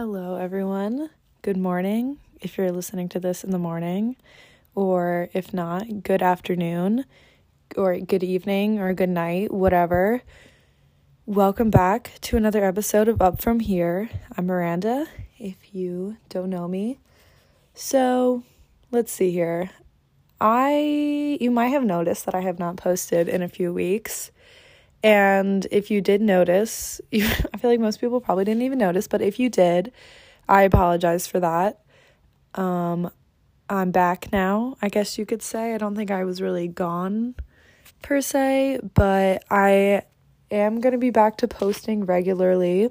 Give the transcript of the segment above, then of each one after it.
Hello, everyone. Good morning if you're listening to this in the morning, or if not, good afternoon, or good evening, or good night, whatever. Welcome back to another episode of Up From Here. I'm Miranda, if you don't know me. So, let's see here. I you might have noticed that I have not posted in a few weeks. And if you did notice, I feel like most people probably didn't even notice, but if you did, I apologize for that. Um, I'm back now, I guess you could say. I don't think I was really gone per se, but I am going to be back to posting regularly.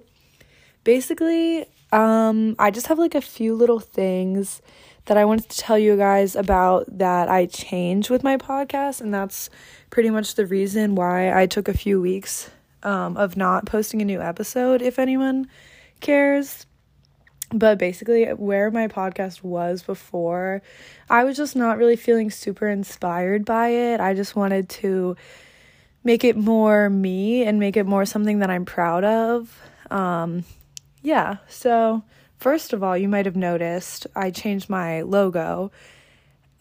Basically, um, I just have like a few little things that I wanted to tell you guys about that I changed with my podcast, and that's pretty much the reason why I took a few weeks um, of not posting a new episode, if anyone cares. But basically, where my podcast was before, I was just not really feeling super inspired by it. I just wanted to make it more me and make it more something that I'm proud of. Um, yeah, so first of all, you might have noticed I changed my logo.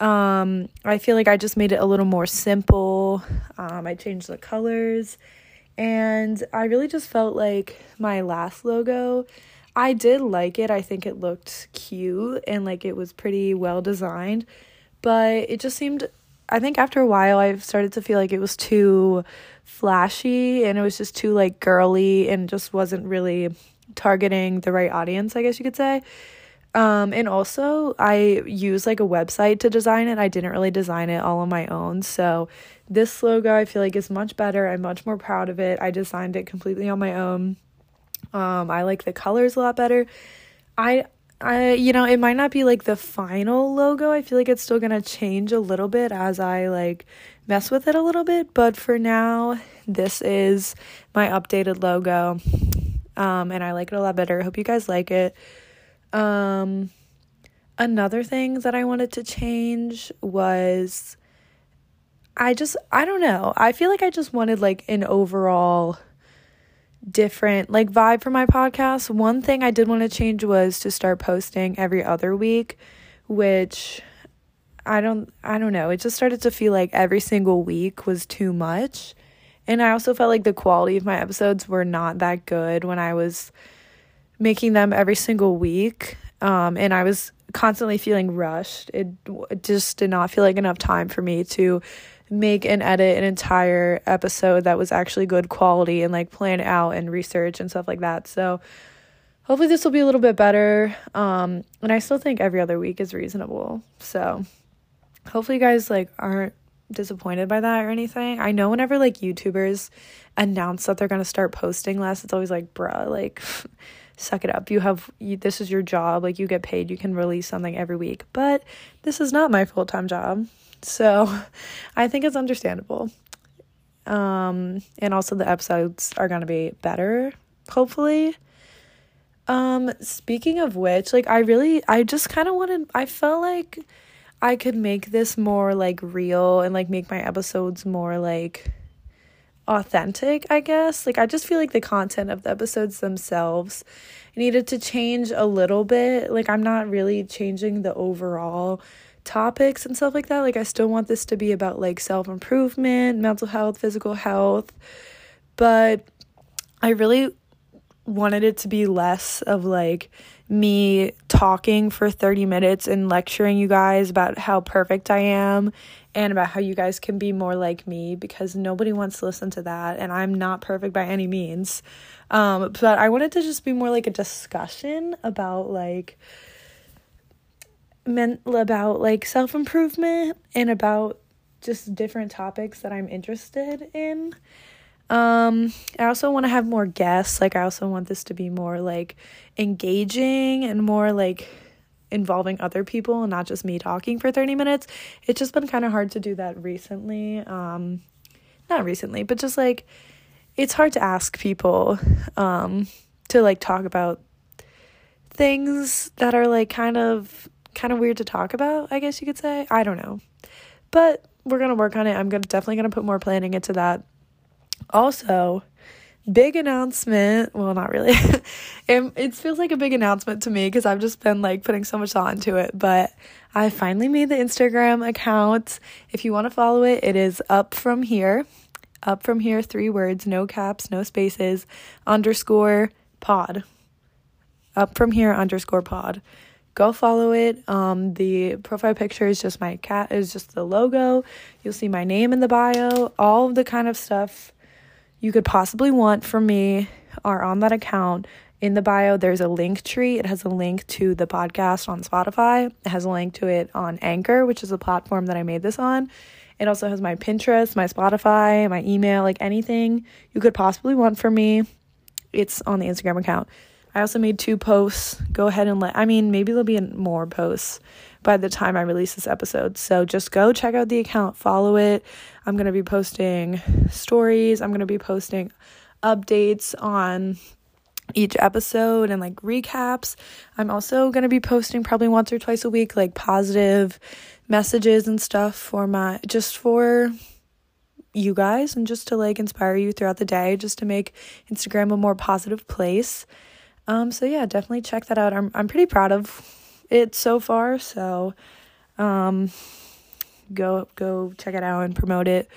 Um, I feel like I just made it a little more simple. Um, I changed the colors, and I really just felt like my last logo I did like it. I think it looked cute and like it was pretty well designed, but it just seemed I think after a while I started to feel like it was too flashy and it was just too like girly and just wasn't really targeting the right audience, I guess you could say. Um, and also I use like a website to design it. I didn't really design it all on my own. So this logo I feel like is much better. I'm much more proud of it. I designed it completely on my own. Um, I like the colors a lot better. I I you know, it might not be like the final logo. I feel like it's still going to change a little bit as I like mess with it a little bit, but for now, this is my updated logo. Um, and I like it a lot better. Hope you guys like it. Um, another thing that I wanted to change was I just I don't know. I feel like I just wanted like an overall different like vibe for my podcast. One thing I did want to change was to start posting every other week, which I don't I don't know. It just started to feel like every single week was too much. And I also felt like the quality of my episodes were not that good when I was making them every single week. Um, and I was constantly feeling rushed. It, it just did not feel like enough time for me to make and edit an entire episode that was actually good quality and like plan out and research and stuff like that. So hopefully this will be a little bit better. Um and I still think every other week is reasonable. So hopefully you guys like aren't disappointed by that or anything. I know whenever like YouTubers announce that they're going to start posting less, it's always like, bruh, like suck it up. You have you, this is your job. Like you get paid. You can release something every week. But this is not my full-time job. So I think it's understandable. Um, and also the episodes are going to be better, hopefully. Um, speaking of which, like I really I just kind of wanted I felt like I could make this more like real and like make my episodes more like authentic, I guess. Like I just feel like the content of the episodes themselves needed to change a little bit. Like I'm not really changing the overall topics and stuff like that. Like, I still want this to be about like self improvement, mental health, physical health, but I really wanted it to be less of like me talking for 30 minutes and lecturing you guys about how perfect I am and about how you guys can be more like me because nobody wants to listen to that and I'm not perfect by any means. Um but I wanted to just be more like a discussion about like meant about like self improvement and about just different topics that I'm interested in. Um, I also want to have more guests. Like, I also want this to be more like engaging and more like involving other people and not just me talking for 30 minutes. It's just been kind of hard to do that recently. Um, not recently, but just like it's hard to ask people um to like talk about things that are like kind of kind of weird to talk about, I guess you could say. I don't know. But we're going to work on it. I'm going to definitely going to put more planning into that. Also, big announcement. Well, not really. it, it feels like a big announcement to me because I've just been like putting so much thought into it. But I finally made the Instagram account. If you want to follow it, it is up from here. Up from here, three words, no caps, no spaces, underscore pod. Up from here, underscore pod go follow it. Um, the profile picture is just my cat, is just the logo. You'll see my name in the bio. All of the kind of stuff you could possibly want from me are on that account. In the bio, there's a link tree. It has a link to the podcast on Spotify. It has a link to it on Anchor, which is a platform that I made this on. It also has my Pinterest, my Spotify, my email, like anything you could possibly want from me. It's on the Instagram account. I also made two posts. Go ahead and let, I mean, maybe there'll be more posts by the time I release this episode. So just go check out the account, follow it. I'm going to be posting stories, I'm going to be posting updates on each episode and like recaps. I'm also going to be posting probably once or twice a week like positive messages and stuff for my just for you guys and just to like inspire you throughout the day just to make Instagram a more positive place. Um, so yeah, definitely check that out. I'm I'm pretty proud of it so far. So, um, go go check it out and promote it.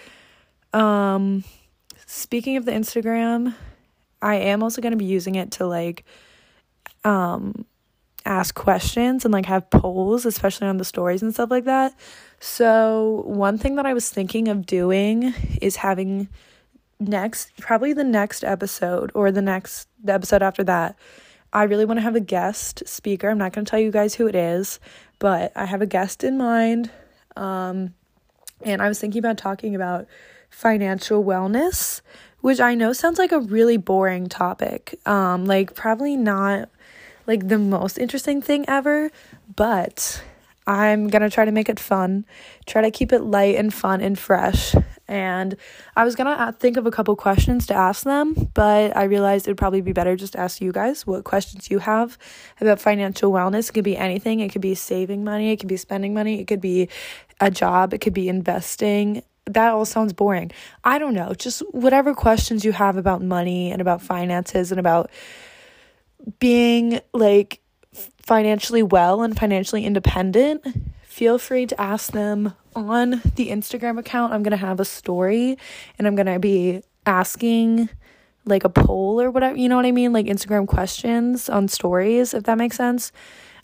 Um, speaking of the Instagram, I am also going to be using it to like, um, ask questions and like have polls, especially on the stories and stuff like that. So, one thing that I was thinking of doing is having next probably the next episode or the next the episode after that i really want to have a guest speaker. I'm not going to tell you guys who it is but i have a guest in mind um, and i was thinking about talking about financial wellness which i know sounds like a really boring topic. Um, like probably not like the most interesting thing ever but i'm going to try to make it fun try to keep it light and fun and fresh and I was gonna uh, think of a couple questions to ask them, but I realized it would probably be better just to ask you guys what questions you have about financial wellness. It could be anything, it could be saving money, it could be spending money, it could be a job, it could be investing. That all sounds boring. I don't know, just whatever questions you have about money and about finances and about being like financially well and financially independent feel free to ask them on the Instagram account. I'm going to have a story and I'm going to be asking like a poll or whatever, you know what I mean? Like Instagram questions on stories if that makes sense.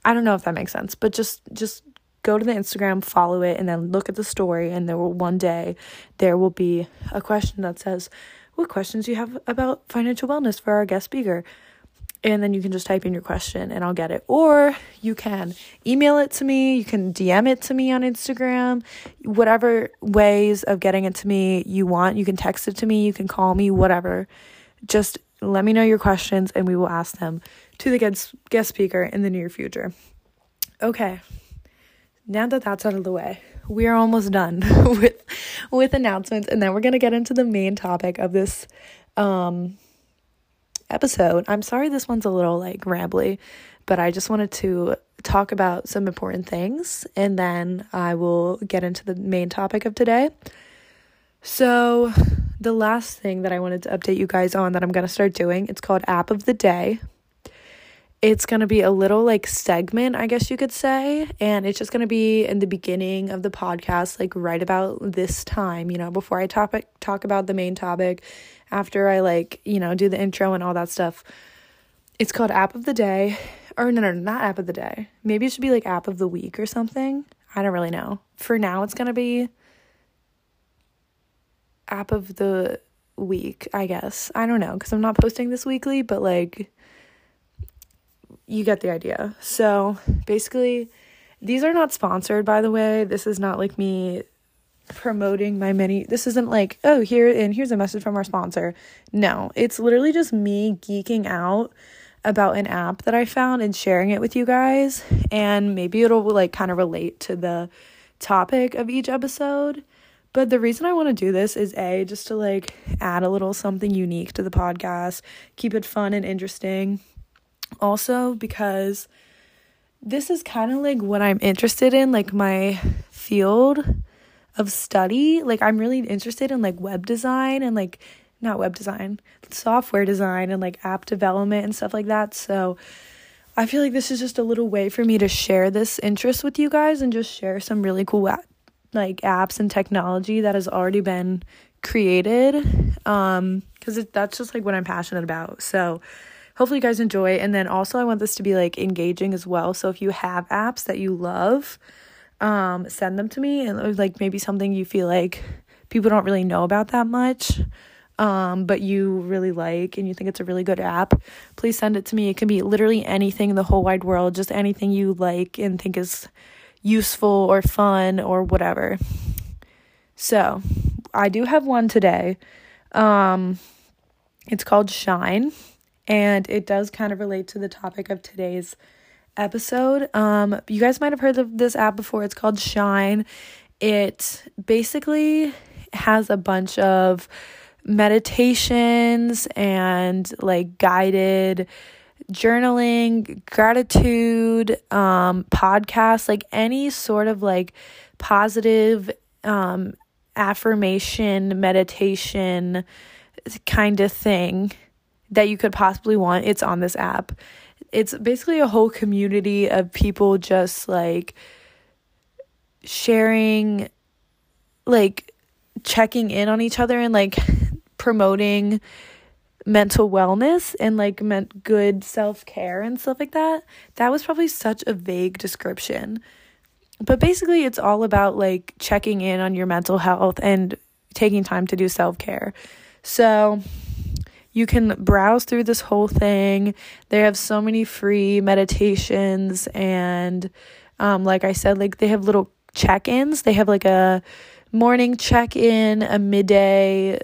I don't know if that makes sense, but just just go to the Instagram, follow it and then look at the story and there will one day there will be a question that says, "What questions do you have about financial wellness for our guest speaker?" And then you can just type in your question and I'll get it. Or you can email it to me, you can DM it to me on Instagram, whatever ways of getting it to me you want. You can text it to me, you can call me, whatever. Just let me know your questions and we will ask them to the guest guest speaker in the near future. Okay. Now that that's out of the way, we are almost done with with announcements and then we're going to get into the main topic of this um episode. I'm sorry this one's a little like rambly, but I just wanted to talk about some important things and then I will get into the main topic of today. So, the last thing that I wanted to update you guys on that I'm going to start doing, it's called app of the day. It's going to be a little like segment, I guess you could say, and it's just going to be in the beginning of the podcast like right about this time, you know, before I topic talk about the main topic after I like, you know, do the intro and all that stuff. It's called App of the Day. Or no, no, not App of the Day. Maybe it should be like App of the Week or something. I don't really know. For now, it's going to be App of the Week, I guess. I don't know because I'm not posting this weekly, but like, you get the idea. So basically, these are not sponsored, by the way. This is not like me promoting my many this isn't like oh here and here's a message from our sponsor no it's literally just me geeking out about an app that i found and sharing it with you guys and maybe it'll like kind of relate to the topic of each episode but the reason i want to do this is a just to like add a little something unique to the podcast keep it fun and interesting also because this is kind of like what i'm interested in like my field of study. Like I'm really interested in like web design and like not web design, software design and like app development and stuff like that. So I feel like this is just a little way for me to share this interest with you guys and just share some really cool like apps and technology that has already been created um cuz that's just like what I'm passionate about. So hopefully you guys enjoy and then also I want this to be like engaging as well. So if you have apps that you love, um send them to me and like maybe something you feel like people don't really know about that much um, but you really like and you think it's a really good app, please send it to me. It can be literally anything in the whole wide world, just anything you like and think is useful or fun or whatever. So, I do have one today. Um, it's called Shine, and it does kind of relate to the topic of today's episode. Um, you guys might have heard of this app before. It's called Shine. It basically has a bunch of meditations and like guided journaling, gratitude, um, podcasts, like any sort of like positive um, affirmation, meditation kind of thing that you could possibly want. It's on this app. It's basically a whole community of people just like sharing, like checking in on each other and like promoting mental wellness and like meant good self-care and stuff like that that was probably such a vague description but basically it's all about like checking in on your mental health and taking time to do self-care so you can browse through this whole thing. They have so many free meditations and um, like i said like they have little check-ins. They have like a morning check-in a midday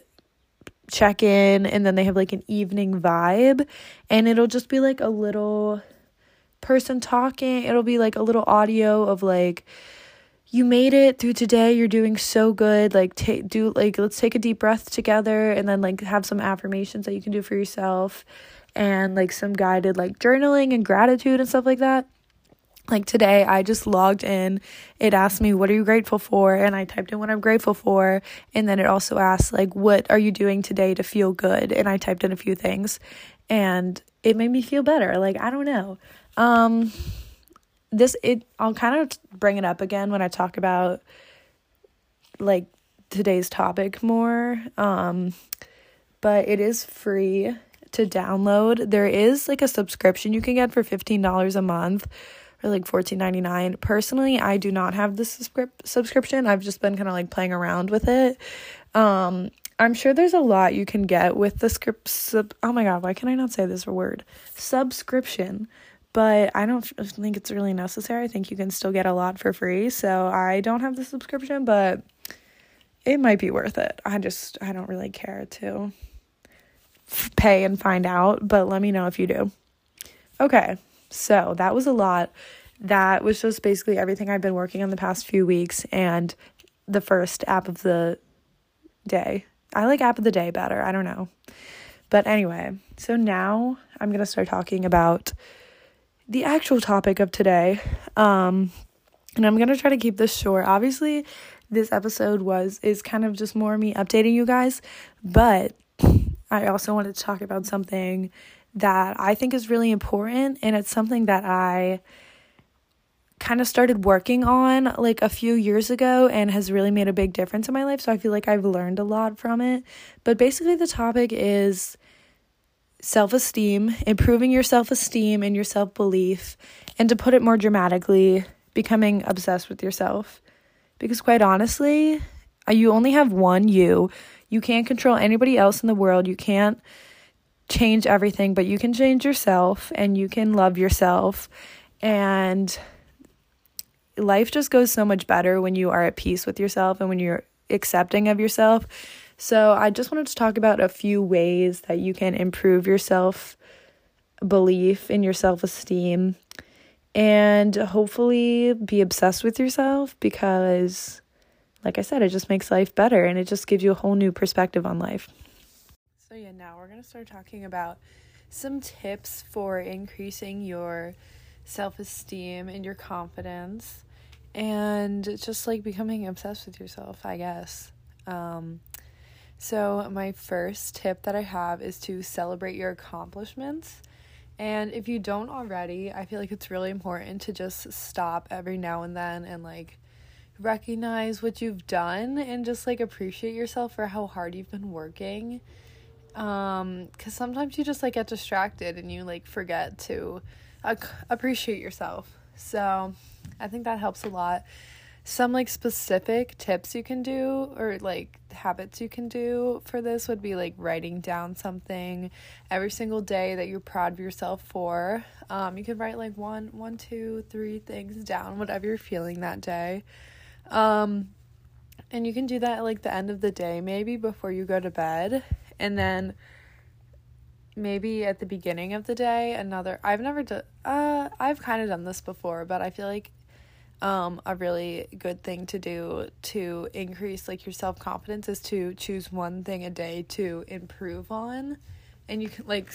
check in and then they have like an evening vibe. And it'll just be like a little person talking. It'll be like a little audio of like you made it through today. You're doing so good. Like take do like let's take a deep breath together and then like have some affirmations that you can do for yourself and like some guided like journaling and gratitude and stuff like that. Like today i just logged in. It asked me what are you grateful for? And i typed in what i'm grateful for. And then it also asked like what are you doing today to feel good? And i typed in a few things. And it made me feel better. Like i don't know. Um this it i'll kind of bring it up again when i talk about like today's topic more um but it is free to download there is like a subscription you can get for $15 a month or like $14.99. Personally, I do not have the subscrip- subscription. I've just been kind of like playing around with it. Um, I'm sure there's a lot you can get with the script. Sub- oh my god, why can I not say this word? Subscription. But I don't think it's really necessary. I think you can still get a lot for free. So I don't have the subscription, but it might be worth it. I just, I don't really care to pay and find out, but let me know if you do. Okay, so that was a lot. That was just basically everything I've been working on the past few weeks and the first app of the day. I like app of the day better. I don't know. But anyway, so now I'm going to start talking about the actual topic of today. Um, and I'm going to try to keep this short. Obviously, this episode was is kind of just more me updating you guys, but I also wanted to talk about something that I think is really important. And it's something that I kind of started working on like a few years ago and has really made a big difference in my life. So I feel like I've learned a lot from it. But basically, the topic is self esteem, improving your self esteem and your self belief, and to put it more dramatically, becoming obsessed with yourself. Because quite honestly, uh, you only have one you. You can't control anybody else in the world. You can't change everything, but you can change yourself and you can love yourself. And life just goes so much better when you are at peace with yourself and when you're accepting of yourself. So, I just wanted to talk about a few ways that you can improve your self belief and your self esteem and hopefully be obsessed with yourself because, like I said, it just makes life better and it just gives you a whole new perspective on life. So, yeah, now we're going to start talking about some tips for increasing your self esteem and your confidence and just like becoming obsessed with yourself, I guess. Um, So, my first tip that I have is to celebrate your accomplishments. And if you don't already, I feel like it's really important to just stop every now and then and like recognize what you've done and just like appreciate yourself for how hard you've been working. Um cuz sometimes you just like get distracted and you like forget to uh, appreciate yourself. So, I think that helps a lot some like specific tips you can do or like habits you can do for this would be like writing down something every single day that you're proud of yourself for. Um, you could write like one one two three things down whatever you're feeling that day. Um, and you can do that at like the end of the day maybe before you go to bed. And then maybe at the beginning of the day another i've never done uh i've kind of done this before but i feel like um, a really good thing to do to increase like your self confidence is to choose one thing a day to improve on, and you can like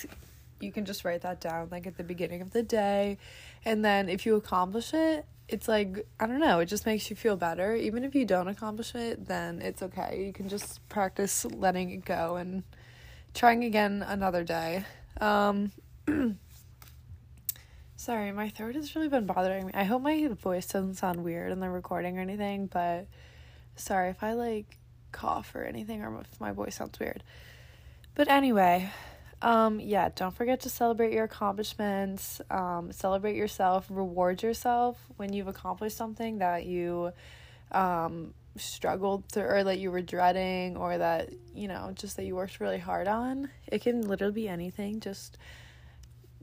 you can just write that down like at the beginning of the day, and then if you accomplish it, it's like I don't know, it just makes you feel better. Even if you don't accomplish it, then it's okay. You can just practice letting it go and trying again another day. Um, Sorry, my throat has really been bothering me. I hope my voice doesn't sound weird in the recording or anything, but sorry if I like cough or anything or if my voice sounds weird. But anyway, um yeah, don't forget to celebrate your accomplishments, um celebrate yourself, reward yourself when you've accomplished something that you um struggled through or that you were dreading or that, you know, just that you worked really hard on. It can literally be anything, just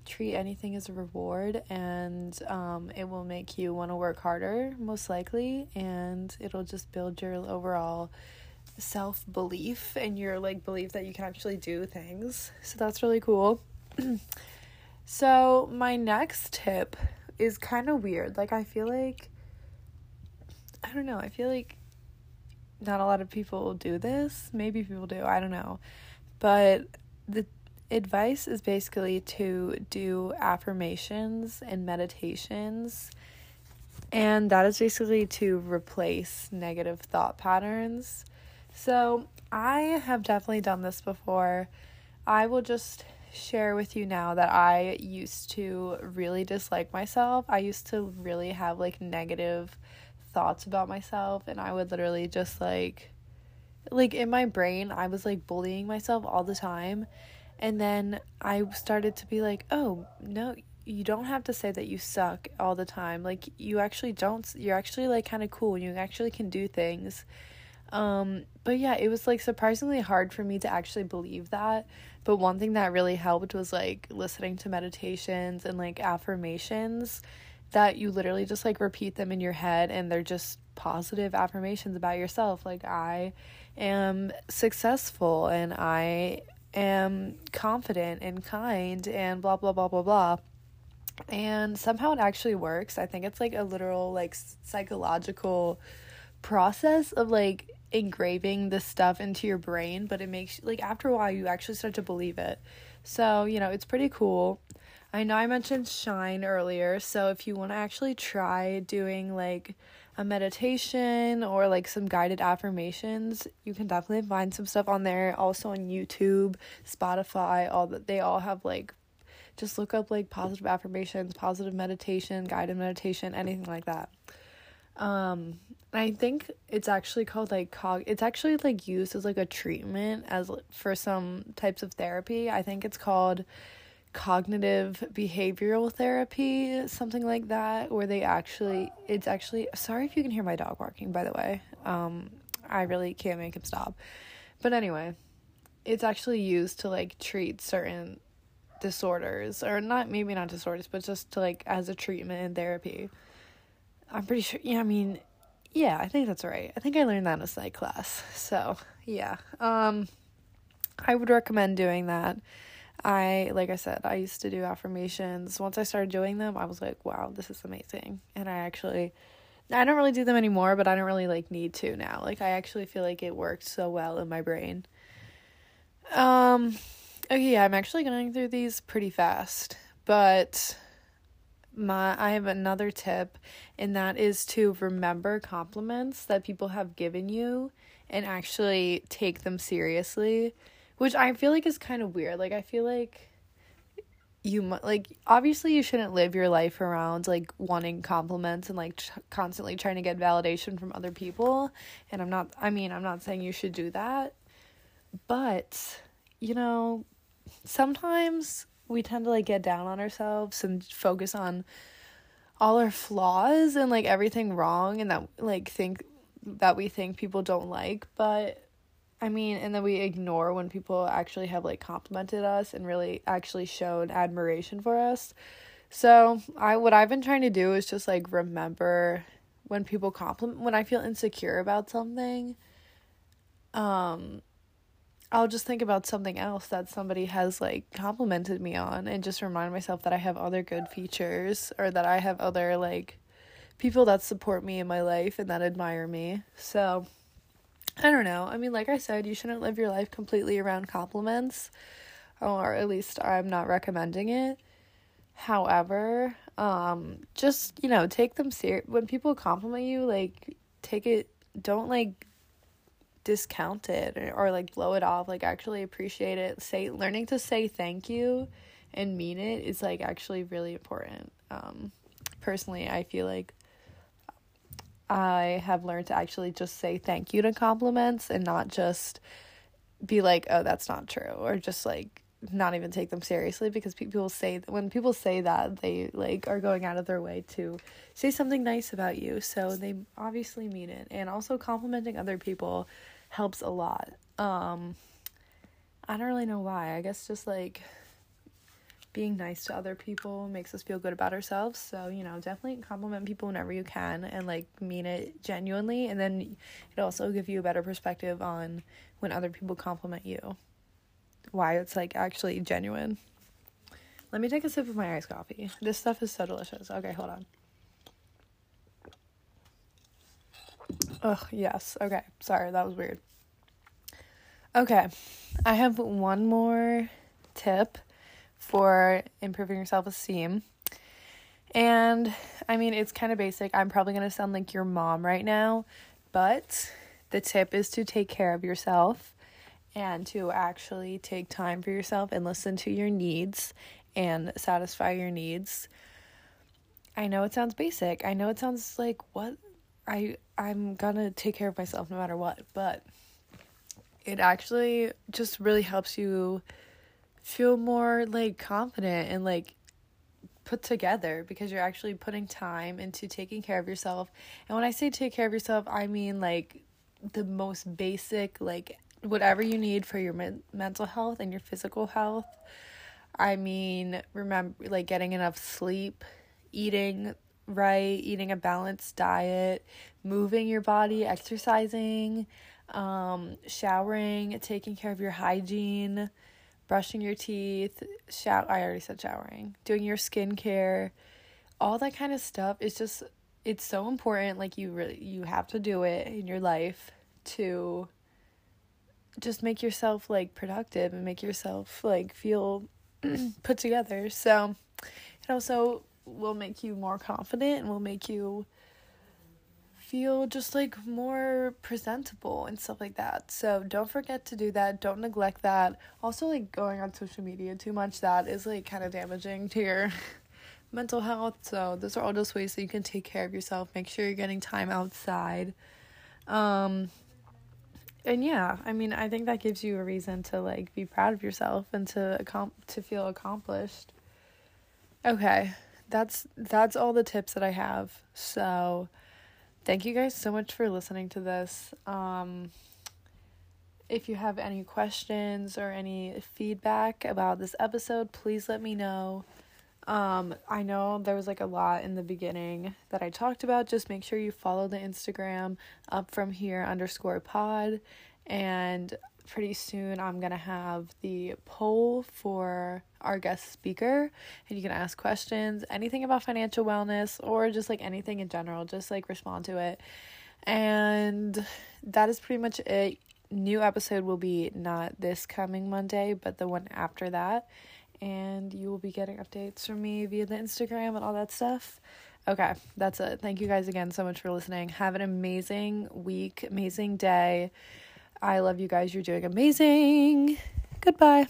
treat anything as a reward and um, it will make you want to work harder most likely and it'll just build your overall self belief and your like belief that you can actually do things. So that's really cool. So my next tip is kind of weird. Like i feel like i don't know i feel like not a lot of people do this. Maybe people do i don't know. But the advice is basically to do affirmations and meditations. And that is basically to replace negative thought patterns. So, I have definitely done this before. I will just share with you now that I used to really dislike myself. I used to really have like negative thoughts about myself and I would literally just like like in my brain I was like bullying myself all the time and then I started to be like, oh, no, you don't have to say that you suck all the time. Like, you actually don't, you're actually like kind of cool. You actually can do things. Um, but yeah, it was like surprisingly hard for me to actually believe that. But one thing that really helped was like listening to meditations and like affirmations that you literally just like repeat them in your head and they're just positive affirmations about yourself. Like, I am successful and I am confident and kind and blah blah blah blah blah. And somehow it actually works. I think it's like a literal like psychological process of like engraving this stuff into your brain but it makes like after a while you actually start to believe it. So you know it's pretty cool. I know i mentioned shine earlier so if you want to actually try doing like a meditation or like some guided affirmations, you can definitely find some stuff on there. Also on YouTube, Spotify, all that they all have like just look up like positive affirmations, positive meditation, guided meditation, anything like that. Um I think it's actually called like cog it's actually like used as like a treatment as for some types of therapy. I think it's called cognitive behavioral therapy, something like that, where they actually, it's actually, sorry if you can hear my dog barking, by the way. Um, I really can't make him stop. But anyway, it's actually used to like treat certain disorders, or not, maybe not disorders, but just to like as a treatment and therapy. I'm pretty sure, yeah, I mean, yeah, I think that's right. I think I learned that in a psych class. So, yeah. Um, I would recommend doing that I, like I said, I used to do affirmations. Once I started doing them, I was like, wow, this is amazing. And I actually, I don't really do them anymore, but I don't really like need to now. Like, I actually feel like it worked so well in my brain. Um, okay, yeah, I'm actually going through these pretty fast, but my I have another tip and that is to remember compliments that people have given you and actually take them seriously, which I feel like is kind of weird. Like I feel like you like obviously you shouldn't live your life around like wanting compliments and like ch- constantly trying to get validation from other people. And i'm not i mean i'm not saying you should do that. But you know sometimes we tend to like get down on ourselves and focus on all our flaws and like everything wrong and that like think that we think people don't like. But I mean, and then we ignore when people actually have like complimented us and really actually showed admiration for us. So, I what I've been trying to do is just like remember when people compliment when I feel insecure about something um I'll just think about something else that somebody has like complimented me on and just remind myself that I have other good features or that I have other like people that support me in my life and that admire me. So, I don't know. I mean, like I said, you shouldn't live your life completely around compliments, or at least I'm not recommending it. However, um, just you know, take them serious. When people compliment you, like take it. Don't like discount it or, or like blow it off. Like actually appreciate it. Say learning to say thank you and mean it is like actually really important. Um, personally, I feel like I have learned to actually just say thank you to compliments and not just be like, oh, that's not true, or just like not even take them seriously because people say when people say that they like are going out of their way to say something nice about you so they obviously mean it. And also complimenting other people helps a lot. Um i don't really know why. I guess just like being nice to other people makes us feel good about ourselves. So, you know, definitely compliment people whenever you can and like mean it genuinely. And then it also give you a better perspective on when other people compliment you. Why it's like actually genuine. Let me take a sip of my iced coffee. This stuff is so delicious. Okay, hold on. Ugh, yes. Okay, sorry, that was weird. Okay, I have one more tip for improving your self esteem. And I mean, it's kind of basic. I'm probably going to sound like your mom right now, but the tip is to take care of yourself and to actually take time for yourself and listen to your needs and satisfy your needs. I know it sounds basic. I know it sounds like what I I'm going to take care of myself no matter what, but it actually just really helps you feel more like confident and like put together because you're actually putting time into taking care of yourself. And when I say take care of yourself, I mean like the most basic like whatever you need for your men- mental health and your physical health. I mean, remember like getting enough sleep, eating right, eating a balanced diet, moving your body, exercising, um, showering, taking care of your hygiene, brushing your teeth, shower I already said showering, doing your skincare, all that kind of stuff is just it's so important like you really you have to do it in your life to just make yourself like productive and make yourself like feel put together. So it also will make you more confident and will make you feel just like more presentable and stuff like that. So don't forget to do that. Don't neglect that. Also, like going on social media too much, that is like kind of damaging to your mental health. So those are all just ways that you can take care of yourself. Make sure you're getting time outside. Um, and yeah, I mean, I think that gives you a reason to like be proud of yourself and to accom- to feel accomplished. Okay, that's that's all the tips that I have. So thank you guys so much for listening to this. Um, if you have any questions or any feedback about this episode, please let me know. Um, I know there was like a lot in the beginning that I talked about. Just make sure you follow the Instagram up from here underscore pod and pretty soon I'm going to have the poll for our guest speaker and you can ask questions, anything about financial wellness or just like anything in general, just like respond to it. And that is pretty much it. New episode will be not this coming Monday, but the one after that. And you will be getting updates from me via the Instagram and all that stuff. Okay, that's it. Thank you guys again so much for listening. Have an amazing week, amazing day I love you guys. You're doing amazing. Goodbye.